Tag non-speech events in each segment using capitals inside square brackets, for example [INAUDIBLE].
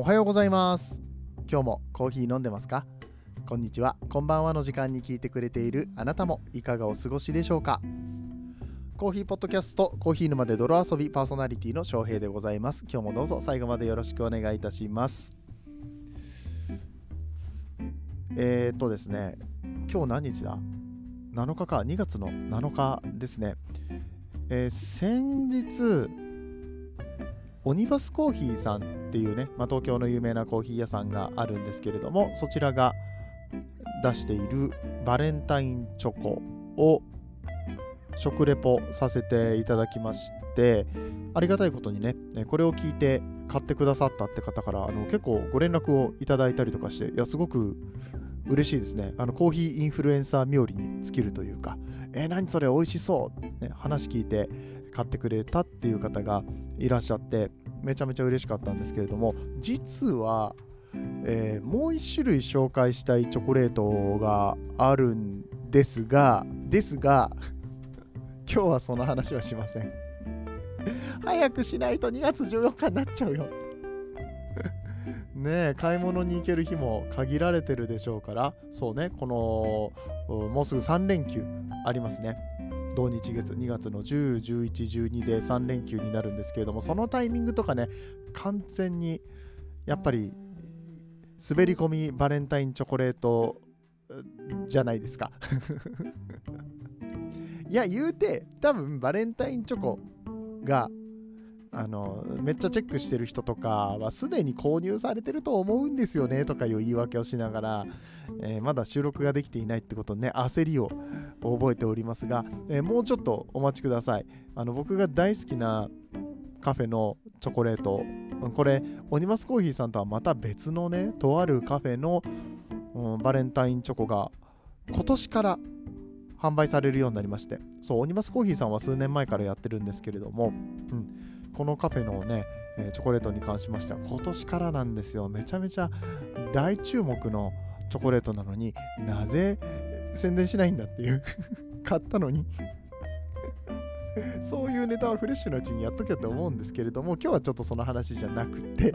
おはようございます。今日もコーヒー飲んでますか？こんにちは。こんばんはの時間に聞いてくれているあなたもいかがお過ごしでしょうか？コーヒーポッドキャストコーヒー沼で泥遊びパーソナリティの翔平でございます。今日もどうぞ最後までよろしくお願いいたします。えー、っとですね今日何日だ？7日か。2月の7日ですね、えー、先日オニバスコーヒーさんっていうね、まあ、東京の有名なコーヒー屋さんがあるんですけれどもそちらが出しているバレンタインチョコを食レポさせていただきましてありがたいことにねこれを聞いて買ってくださったって方からあの結構ご連絡をいただいたりとかしていやすごく嬉しいですね。あのコーヒーインフルエンサー冥利に尽きるというかえー、何それ美味しそう、ね、話聞いて買ってくれたっていう方がいらっしゃってめちゃめちゃ嬉しかったんですけれども実は、えー、もう1種類紹介したいチョコレートがあるんですがですが今日はその話はしません。早くしないと2月14日になっちゃうよ。ね買い物に行ける日も限られてるでしょうからそうねこのもうすぐ3連休ありますね。土日月2月の10、11、12で3連休になるんですけれどもそのタイミングとかね完全にやっぱり滑り込みバレンタインチョコレートじゃないですか。[LAUGHS] いや言うて多分バレンタインチョコがあのめっちゃチェックしてる人とかはすでに購入されてると思うんですよねとかいう言い訳をしながら、えー、まだ収録ができていないってことね焦りを覚えておりますが、えー、もうちょっとお待ちください。あの僕が大好きなカフェのチョコレートこれオニマスコーヒーさんとはまた別のねとあるカフェの、うん、バレンタインチョコが今年から販売されるようになりましてそうオニマスコーヒーさんは数年前からやってるんですけれども、うん、このカフェのね、えチョコレートに関しましては今年からなんですよ。めちゃめちゃ大注目のチョコレートなのになぜ宣伝しないんだっていう [LAUGHS] 買ったのに。そういうネタはフレッシュなうちにやっとけと思うんですけれども今日はちょっとその話じゃなくて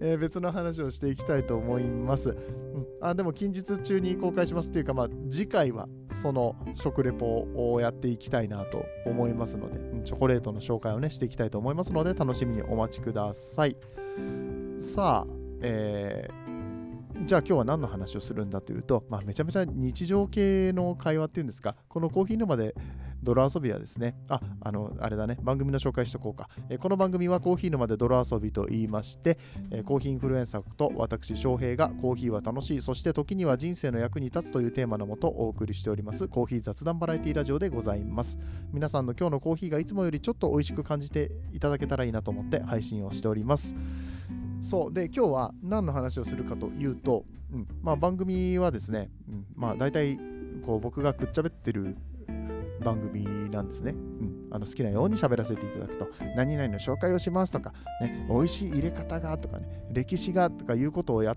えー、別の話をしていきたいと思います。うん、あでも近日中に公開しますっていうか、まあ、次回はその食レポをやっていきたいなと思いますので、チョコレートの紹介をねしていきたいと思いますので楽しみにお待ちください。さあ、えー、じゃあ今日は何の話をするんだというと、まあ、めちゃめちゃ日常系の会話っていうんですか、このコーヒー沼で泥遊びはですね、あ、あの、あれだね、番組の紹介しとこうか。え、この番組はコーヒー沼で泥遊びと言いまして、え、コーヒーインフルエンサーと私、翔平がコーヒーは楽しい、そして時には人生の役に立つというテーマのもとお送りしております、コーヒー雑談バラエティラジオでございます。皆さんの今日のコーヒーがいつもよりちょっと美味しく感じていただけたらいいなと思って配信をしております。そうで今日は何の話をするかというと、うんまあ、番組はですね、うんまあ、大体こう僕がくっちゃべってる番組なんですね。うん、あの好きなように喋らせていただくと、何々の紹介をしますとか、ね、美味しい入れ方がとかね、歴史がとかいうことをやっ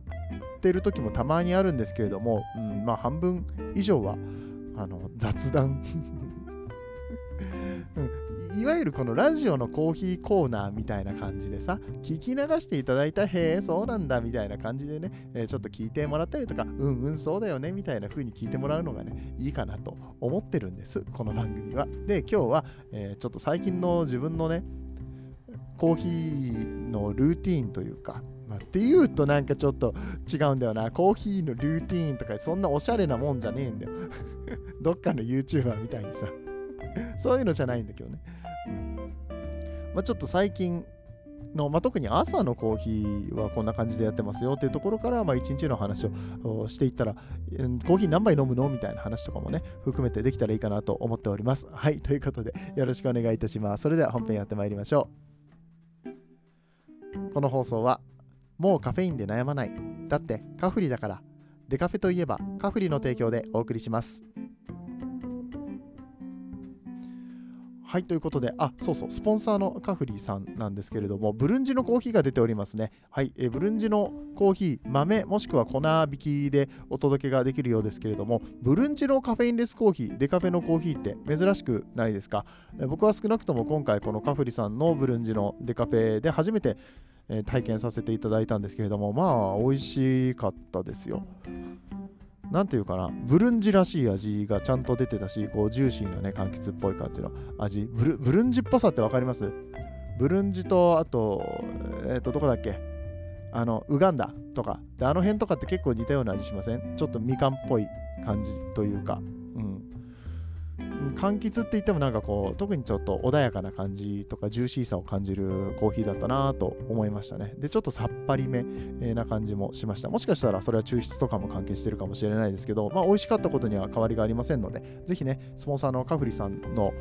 てる時もたまにあるんですけれども、うん、まあ半分以上はあの雑談いわゆるこのラジオのコーヒーコーナーみたいな感じでさ、聞き流していただいた、へえ、そうなんだみたいな感じでね、えー、ちょっと聞いてもらったりとか、うんうん、そうだよねみたいな風に聞いてもらうのがね、いいかなと思ってるんです、この番組は。で、今日は、えー、ちょっと最近の自分のね、コーヒーのルーティーンというか、まあ、っていうとなんかちょっと違うんだよな。コーヒーのルーティーンとかそんなおしゃれなもんじゃねえんだよ。[LAUGHS] どっかの YouTuber みたいにさ。[LAUGHS] そういうのじゃないんだけどね。まあ、ちょっと最近の、まあ、特に朝のコーヒーはこんな感じでやってますよっていうところから、まあ、一日の話をしていったら、コーヒー何杯飲むのみたいな話とかもね、含めてできたらいいかなと思っております。はい、ということで、よろしくお願いいたします。それでは本編やってまいりましょう。この放送は、もうカフェインで悩まない。だってカフリだから。デカフェといえばカフリの提供でお送りします。はい、ということで、あ、そうそう、スポンサーのカフリーさんなんですけれども、ブルンジのコーヒーが出ておりますね。はい、えブルンジのコーヒー、豆もしくは粉引きでお届けができるようですけれども、ブルンジのカフェインレスコーヒー、デカフェのコーヒーって珍しくないですか？僕は少なくとも今回、このカフリーさんのブルンジのデカフェで初めて、え、体験させていただいたんですけれども、まあ、美味しかったですよ。何て言うかな、ブルンジらしい味がちゃんと出てたし、こうジューシーなね、柑橘っぽい感じの味。ブルブルンジっぽさって分かります？ブルンジと、あと、えっ、ー、と、どこだっけ？あの、ウガンダとか。で、あの辺とかって結構似たような味しません？ちょっとみかんっぽい感じというか。柑橘って言ってもなんかこう特にちょっと穏やかな感じとかジューシーさを感じるコーヒーだったなと思いましたね。でちょっとさっぱりめな感じもしました。もしかしたらそれは抽出とかも関係してるかもしれないですけどまあ美味しかったことには変わりがありませんのでぜひねスポンサーのカフリさんの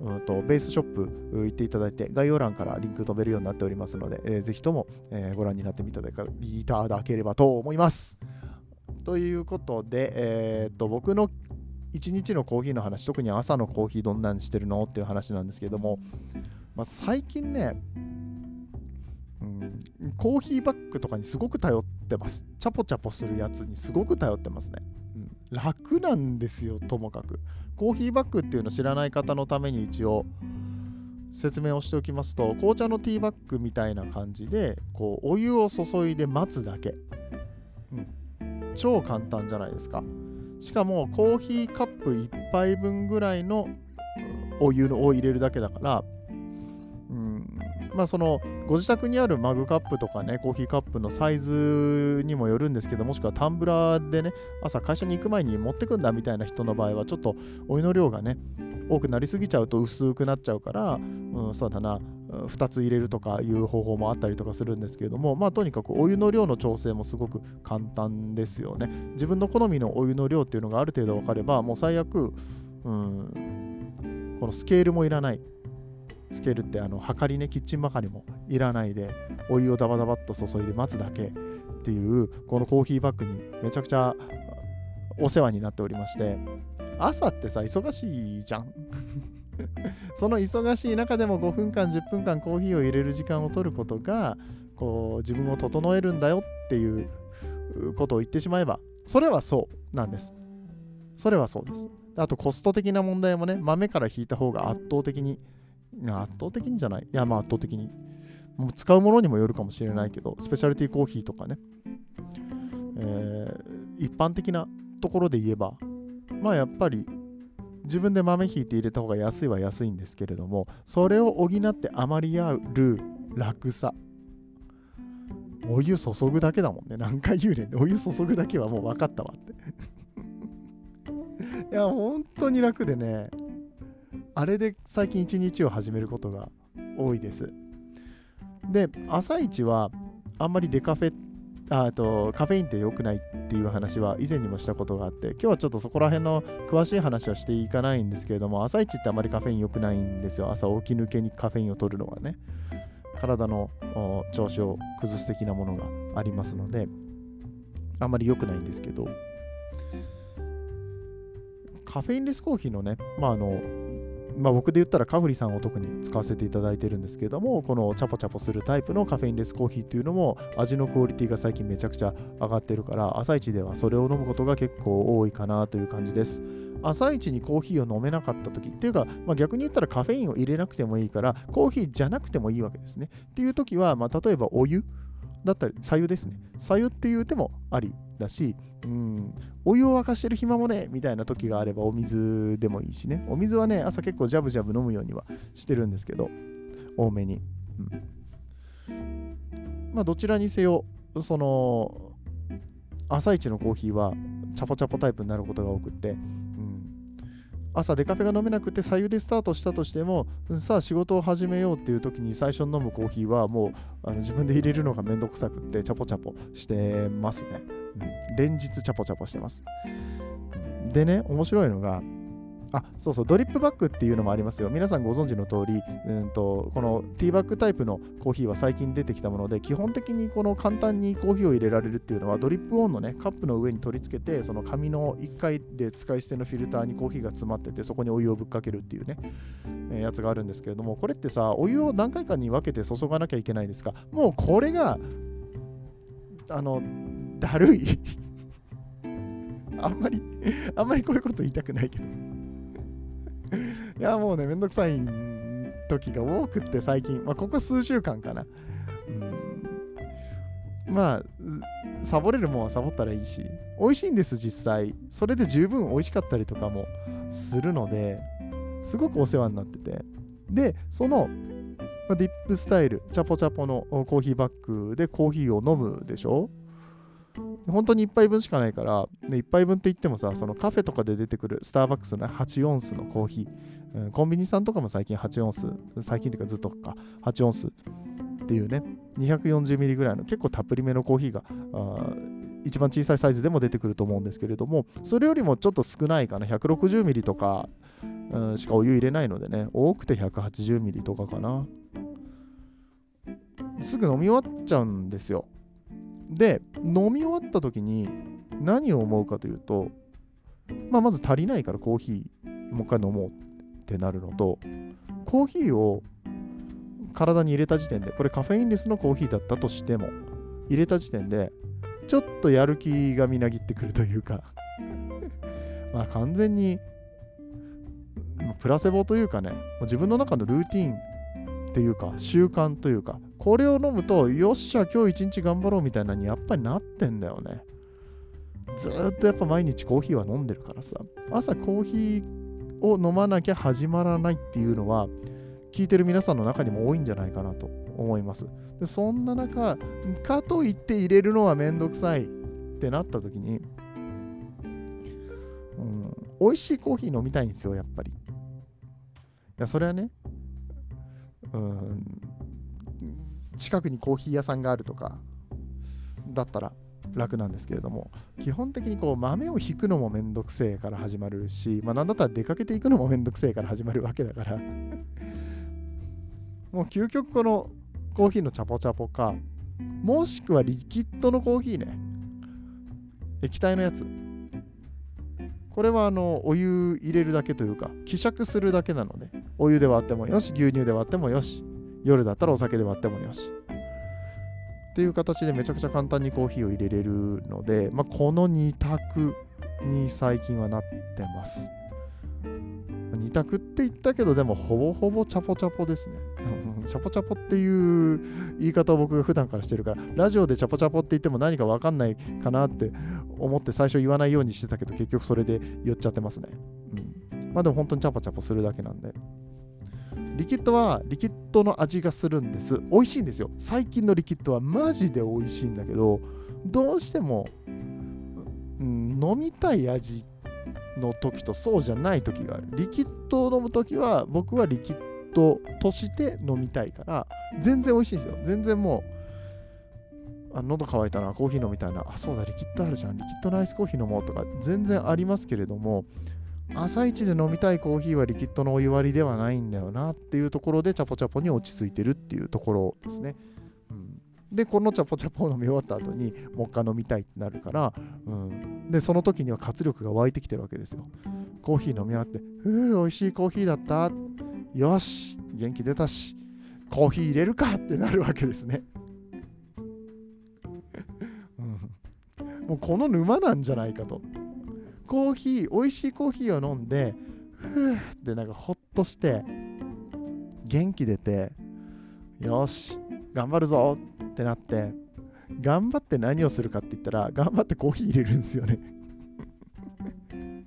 うんとベースショップ行っていただいて概要欄からリンク飛べるようになっておりますので、えー、ぜひとも、えー、ご覧になってみていただければと思います。ということで、えー、と僕の1日のコーヒーの話特に朝のコーヒーどんなんしてるのっていう話なんですけども、まあ、最近ね、うん、コーヒーバッグとかにすごく頼ってます。チャポチャポするやつにすごく頼ってますね、うん、楽なんですよともかく。コーヒーバッグっていうの知らない方のために一応説明をしておきますと紅茶のティーバッグみたいな感じでこうお湯を注いで待つだけ、うん、超簡単じゃないですか。しかもコーヒーカップ1杯分ぐらいのお湯を入れるだけだから、うん、まあそのご自宅にあるマグカップとかねコーヒーカップのサイズにもよるんですけどもしくはタンブラーでね朝会社に行く前に持ってくんだみたいな人の場合はちょっとお湯の量がね多くなりすぎちゃうと薄くなっちゃうから、うん、そうだな。2つ入れるとかいう方法もあったりとかするんですけれどもまあとにかくお湯の量の調整もすごく簡単ですよね。自分の好みのお湯の量っていうのがある程度分かればもう最悪、うん、このスケールもいらない。スケールってあの測りねキッチンばかりもいらないでお湯をダバダバっと注いで待つだけっていうこのコーヒーバッグにめちゃくちゃお世話になっておりまして。朝ってさ忙しいじゃん。[LAUGHS] その忙しい中でも5分間10分間コーヒーを入れる時間を取ることがこう自分を整えるんだよっていうことを言ってしまえばそれはそうなんです。それはそうです。あとコスト的な問題もね豆から引いた方が圧倒的に圧倒的にじゃない。いやまあ圧倒的に。もう使うものにもよるかもしれないけどスペシャルティーコーヒーとかね、えー、一般的なところで言えばまあやっぱり自分で豆ひいて入れた方が安いは安いんですけれどもそれを補って余りある楽さ。お湯注ぐだけだもんね。何回言うね。んお湯注ぐだけはもう分かったわって。[LAUGHS] いや本当に楽でね。あれで最近一日を始めることが多いです。で朝一はあんまりデカフェっあとカフェインって良くないっていう話は以前にもしたことがあって今日はちょっとそこら辺の詳しい話はしていかないんですけれども朝一ってあまりカフェイン良くないんですよ。朝起き抜けにカフェインを取るのはね。体の調子を崩す的なものがありますのであまり良くないんですけど。カフェインレスコーヒーのねまああのまあ、僕で言ったらカフリさんを特に使わせていただいてるんですけどもこのチャポチャポするタイプのカフェインレスコーヒーっていうのも味のクオリティが最近めちゃくちゃ上がってるから朝一ではそれを飲むことが結構多いかなという感じです。朝一にコーヒーを飲めなかった時っていうか、まあ、逆に言ったらカフェインを入れなくてもいいからコーヒーじゃなくてもいいわけですね。っていう時は、まあ、例えばお湯だったり、左右ですね。左右っていう手もありだし、うん、お湯を沸かしてる暇もね、みたいな時があればお水でもいいしね。お水はね、朝結構ジャブジャブ飲むようにはしてるんですけど、多めに。うん、まあ、どちらにせよ、その、朝一のコーヒーはチャポチャポタイプになることが多くって、朝デカフェが飲めなくて左右でスタートしたとしてもさあ仕事を始めようっていう時に最初に飲むコーヒーはもうあの自分で入れるのがめんどくさくってチャポチャポしてますね、うん、連日チャポチャポしてます。でね面白いのがあそうそうドリップバッグっていうのもありますよ。皆さんご存知の通りうんとこのティーバッグタイプのコーヒーは最近出てきたもので基本的にこの簡単にコーヒーを入れられるっていうのはドリップオンのねカップの上に取り付けてその紙の1回で使い捨てのフィルターにコーヒーが詰まっててそこにお湯をぶっかけるっていうね、えー、やつがあるんですけれどもこれってさお湯を何回かに分けて注がなきゃいけないんですか？もうこれがあのだるい。[LAUGHS] あんまり [LAUGHS] あんまりこういうこと言いたくないけど。いや、もうね、めんどくさい時が多くって最近、まあ、ここ数週間かな。うん、まあ、サボれるもんはサボったらいいし、美味しいんです、実際。それで十分美味しかったりとかもするので、すごくお世話になってて。で、その、ま、ディップスタイル、チャポチャポのコーヒーバッグでコーヒーを飲むでしょ？本当に1杯分しかないから、ね、1杯分って言ってもさ、そのカフェとかで出てくるスターバックスの8オンスのコーヒー、うん、コンビニさんとかも最近8オンス、最近っていうかずっとか、8オンスっていうね、240ミリぐらいの結構たっぷりめのコーヒーが、一番小さいサイズでも出てくると思うんですけれども、それよりもちょっと少ないかな、160ミリとか、うん、しかお湯入れないのでね、多くて180ミリとかかな。すぐ飲み終わっちゃうんですよ。で飲み終わった時に何を思うかというと、まあ、まず足りないからコーヒーもう一回飲もうってなるのとコーヒーを体に入れた時点でこれカフェインレスのコーヒーだったとしても入れた時点でちょっとやる気がみなぎってくるというか [LAUGHS] まあ完全にプラセボというかね自分の中のルーティンっていうか習慣というかこれを飲むとよっしゃ今日一日頑張ろうみたいなにやっぱりなってんだよね。ずっとやっぱ毎日コーヒーは飲んでるからさ。朝コーヒーを飲まなきゃ始まらないっていうのは聞いてる皆さんの中にも多いんじゃないかなと思います。でそんな中かといって入れるのはめんどくさいってなった時に、うん、美味しいコーヒー飲みたいんですよやっぱり。いやそれはねうん近くにコーヒー屋さんがあるとかだったら楽なんですけれども基本的にこう豆を引くのもめんどくせえから始まるしまあなんだったら出かけていくのもめんどくせえから始まるわけだから [LAUGHS] もう究極このコーヒーのチャポチャポかもしくはリキッドのコーヒーね。液体のやつ。これはあのお湯入れるだけというか希釈するだけなのでお湯で割ってもよし牛乳で割ってもよし。夜だったらお酒で割ってもよし。っていう形でめちゃくちゃ簡単にコーヒーを入れれるので、まあ、この2択に最近はなってます。2択って言ったけど、でもほぼほぼチャポチャポですね。[LAUGHS] チャポチャポっていう言い方を僕が普段からしてるから、ラジオでチャポチャポって言っても何か分かんないかなって思って最初言わないようにしてたけど、結局それで言っちゃってますね。うん。まあでも本当にチャポチャポするだけなんで。リキッドはリキッドの味がするんです。美味しいんですよ。最近のリキッドはマジで美味しいんだけど、どうしても、うん、飲みたい味の時とそうじゃない時がある。リキッドを飲む時は僕はリキッドとして飲みたいから、全然美味しいんですよ。全然もう、あ喉乾いたな、コーヒー飲みたいな、あ、そうだ、リキッドあるじゃん、リキッドのアイスコーヒー飲もうとか、全然ありますけれども、朝一で飲みたいコーヒーはリキッドのお湯割りではないんだよなっていうところでチャポチャポに落ち着いてるっていうところですね。うん、でこのチャポチャポを飲み終わった後にもう一回飲みたいってなるから、うん、でその時には活力が湧いてきてるわけですよ。コーヒー飲み終わって「ふう美味しいコーヒーだった」よし元気出たしコーヒー入れるかってなるわけですね。うん、もうこの沼なんじゃないかと。コーヒー美味しいコーヒーを飲んでふーってなんかほっとして元気出てよし頑張るぞってなって頑張って何をするかって言ったら頑張ってコーヒー入れるんですよね。[LAUGHS]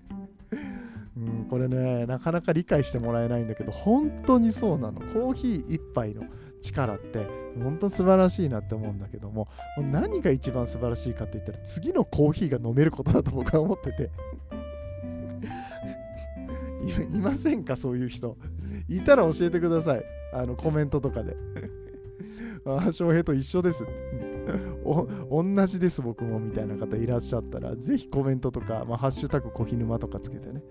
うん、これねなかなか理解してもらえないんだけど本当にそうなの。コーヒー1杯の力って本当素晴らしいなって思うんだけども何が一番素晴らしいかって言ったら次のコーヒーが飲めることだと僕は思ってて。[LAUGHS] いませんか？そういう人。いたら教えてください。あのコメントとかで。[LAUGHS] あ翔平と一緒です。お同じです僕もみたいな方いらっしゃったらぜひコメントとか、まあ、ハッシュタグコヒ沼とかつけてね。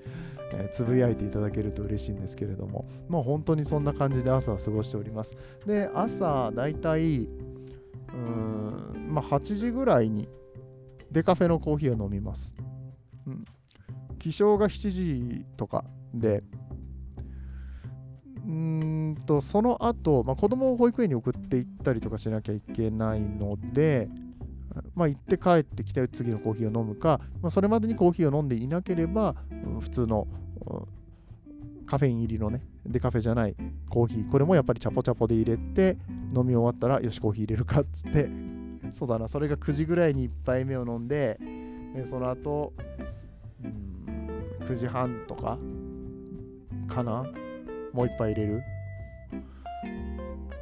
えー、つぶやいていただけると嬉しいんですけれども、まあ本当にそんな感じで朝は過ごしております。で、朝だいたい、うーん、まあ8時ぐらいにデカフェのコーヒーを飲みます。うん。起床が7時とかで、うんとその後、まあ、子供を保育園に送って行ったりとかしなきゃいけないので、まあ、行って帰ってきて次のコーヒーを飲むか、まあ、それまでにコーヒーを飲んでいなければ、うん、普通の、カフェイン入りのねデカフェじゃないコーヒーこれもやっぱりチャポチャポで入れて飲み終わったらよしコーヒー入れるかっつって [LAUGHS] そうだなそれが9時ぐらいに1杯目を飲んでその後、うん、9時半とかかなもう一杯入れる。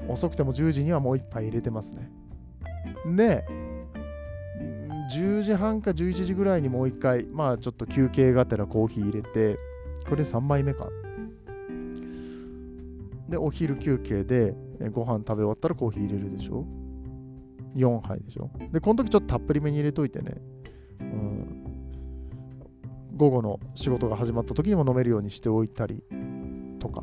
遅くても10時にはもう一杯入れてますね。で10時半か11時ぐらいにもう一回まあちょっと休憩がてらコーヒー入れてこれ3杯目か。でお昼休憩でご飯食べ終わったらコーヒー入れるでしょ？4杯でしょ？でこの時ちょっとたっぷりめに入れといてね、うん、午後の仕事が始まった時にも飲めるようにしておいたりとか。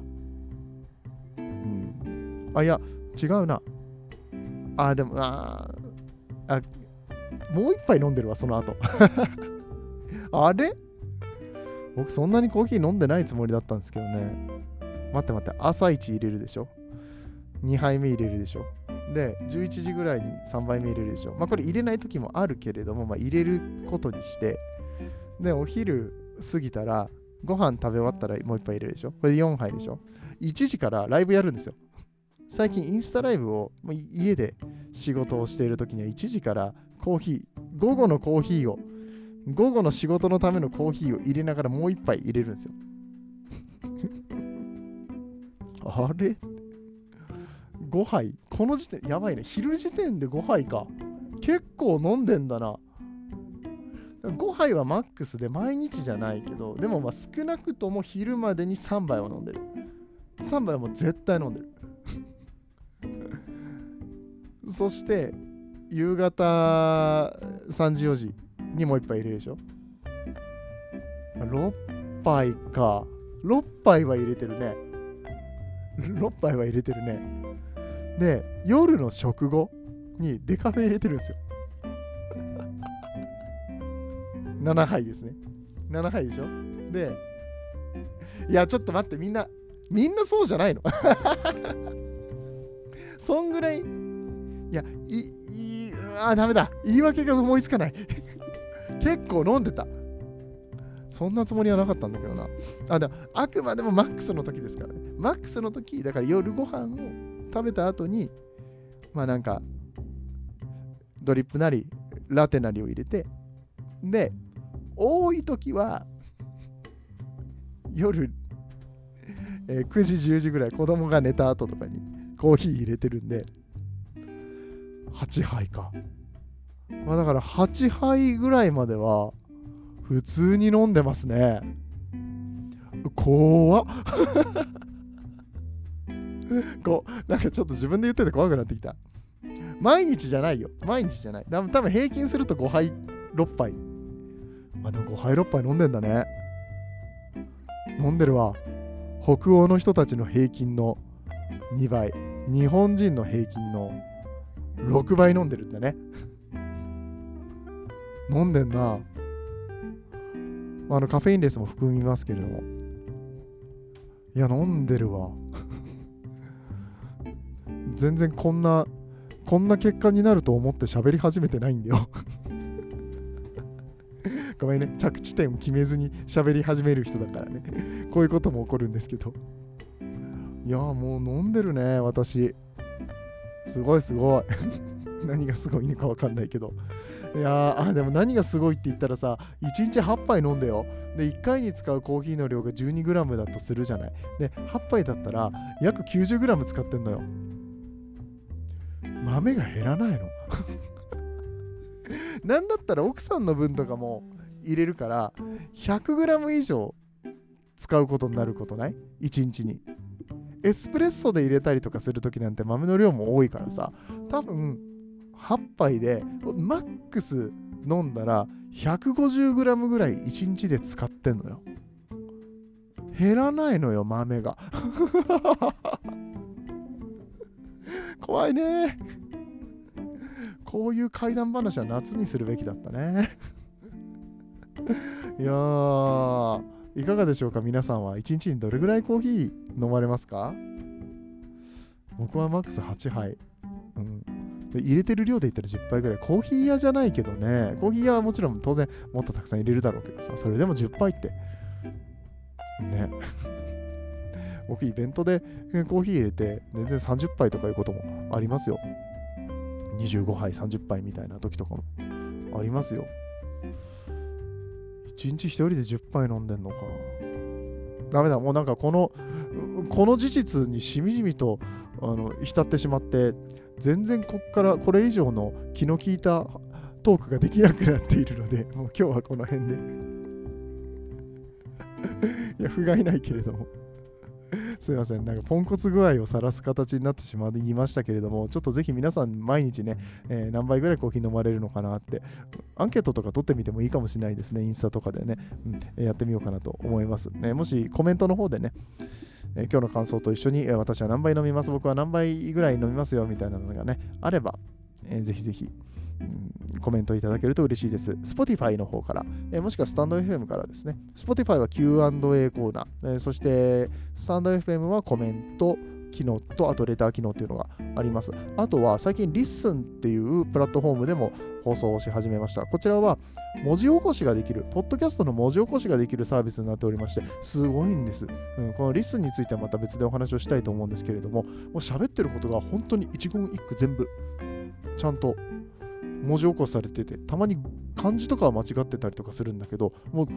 うん。あ、いや、違うな。あ、でも、ああ、もう一杯飲んでるわ、その後。[LAUGHS] あれ？僕そんなにコーヒー飲んでないつもりだったんですけどね。待って待って、朝一入れるでしょ ?2 杯目入れるでしょ？で、11時ぐらいに3杯目入れるでしょ？まあこれ入れない時もあるけれども、まあ入れることにして、で、お昼過ぎたら、ご飯食べ終わったらもう1杯入れるでしょ？これで4杯でしょ ?1 時からライブやるんですよ。最近インスタライブを家で仕事をしている時には1時からコーヒー。午後のコーヒーを午後の仕事のためのコーヒーを入れながらもう一杯入れるんですよ。[LAUGHS] あれ ?5 杯？この時点やばいね。昼時点で5杯か。結構飲んでんだな。5杯はマックスで毎日じゃないけどでもまあ少なくとも昼までに3杯は飲んでる。3杯はもう絶対飲んでる。[LAUGHS] そして夕方3時4時にもう一杯入れるでしょ？6杯か。6杯は入れてるね。[LAUGHS] 6杯は入れてるね。で夜の食後にデカフェ入れてるんですよ。[LAUGHS] 7杯ですね。7杯でしょ？でいやちょっと待ってみんなみんなそうじゃないの？[LAUGHS] そんぐらい？いや、い、あ、ダメだ。言い訳が思いつかない。[LAUGHS] 結構飲んでた。そんなつもりはなかったんだけどな。あ、でも、あくまでもマックスの時ですからね。マックスの時、だから夜ご飯を食べた後に、まあなんか、ドリップなり、ラテなりを入れて、で、多い時は、夜、えー、9時、10時ぐらい、子供が寝た後とかにコーヒー入れてるんで、8杯か。まあだから8杯ぐらいまでは普通に飲んでますね。怖っ [LAUGHS] こう、なんかちょっと自分で言ってて怖くなってきた。毎日じゃないよ。毎日じゃない。多分平均すると5杯、6杯。まあでも5杯、6杯飲んでんだね。飲んでるわ。北欧の人たちの平均の2倍。日本人の平均の6倍飲んでるんだね。[LAUGHS] 飲んでんな。あのカフェインレスも含みますけれども。いや飲んでるわ。[LAUGHS] 全然こんなこんな結果になると思って喋り始めてないんだよ。[LAUGHS] ごめんね。着地点を決めずに喋り始める人だからね。こういうことも起こるんですけど。いやもう飲んでるね私。すごいすごい。[LAUGHS] 何がすごいのか分かんないけど。いやーでも何がすごいって言ったらさ1日8杯飲んでよ。で1回に使うコーヒーの量が 12g だとするじゃない。で8杯だったら約 90g 使ってんのよ。豆が減らないの？[LAUGHS] なんだったら奥さんの分とかも入れるから 100g 以上使うことになることない ?1 日に。エスプレッソで入れたりとかするときなんて豆の量も多いからさ多分8杯でマックス飲んだら 150g ぐらい1日で使ってんのよ。減らないのよ豆が。[LAUGHS] 怖いね。こういう怪談話は夏にするべきだったね。いやー。いかがでしょうか？皆さんは1日にどれぐらいコーヒー飲まれますか？僕はマックス8杯、うん、で入れてる量で言ったら10杯ぐらい。コーヒー屋じゃないけどね。コーヒー屋はもちろん当然もっとたくさん入れるだろうけどさ。それでも10杯って。ね。[LAUGHS] 僕イベントでコーヒー入れて全然30杯とかいうこともありますよ。25杯30杯みたいな時とかもありますよ。1日1人で10杯飲んでんのか。ダメだもうなんかこのこの事実にしみじみとあの浸ってしまって全然こっからこれ以上の気の利いたトークができなくなっているのでもう今日はこの辺で。[LAUGHS] いや不甲斐ないけれども。すいません、なんかポンコツ具合を晒す形になってしまいましたけれども、ちょっとぜひ皆さん毎日ね、えー、何杯ぐらいコーヒー飲まれるのかなって、アンケートとか取ってみてもいいかもしれないですね、インスタとかでね、うん、やってみようかなと思います。ね、もしコメントの方でね、えー、今日の感想と一緒に、えー、私は何杯飲みます、僕は何杯ぐらい飲みますよ？みたいなのがね、あれば、えー、ぜひぜひ、コメントいただけると嬉しいです。Spotify の方から、えー、もしくはスタンド FM からですね。Spotify は Q&A コーナー、えー、そしてスタンド FM はコメント、機能と、あとレター機能っていうのがあります。あとは最近 Listen っていうプラットフォームでも放送をし始めました。こちらは文字起こしができる、ポッドキャストの文字起こしができるサービスになっておりまして、すごいんです。うん、この Listen についてはまた別でお話をしたいと思うんですけれども、もう喋ってることが本当に一言一句全部ちゃんと文字起こされててたまに漢字とかは間違ってたりとかするんだけどもう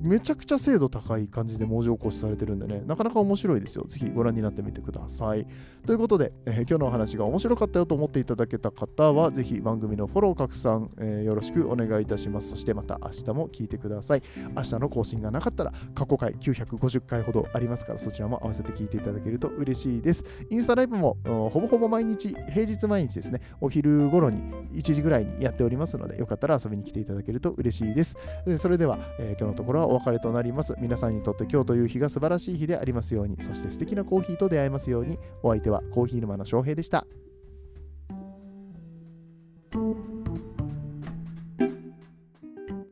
めちゃくちゃ精度高い感じで文字起こしされてるんでね、なかなか面白いですよ。ぜひご覧になってみてください。ということで、えー、今日のお話が面白かったよと思っていただけた方は、ぜひ番組のフォロー拡散、えー、よろしくお願いいたします。そしてまた明日も聞いてください。明日の更新がなかったら、過去回950回ほどありますから、そちらも合わせて聞いていただけると嬉しいです。インスタライブもほぼほぼ毎日、平日毎日ですね、お昼頃に1時ぐらいにやっておりますので、よかったら遊びに来ていただけると嬉しいです。それでは、えー、今日のところはお別れとなります。皆さんにとって今日という日が素晴らしい日でありますように、そして素敵なコーヒーと出会えますように、お相手はコーヒー沼の翔平でした。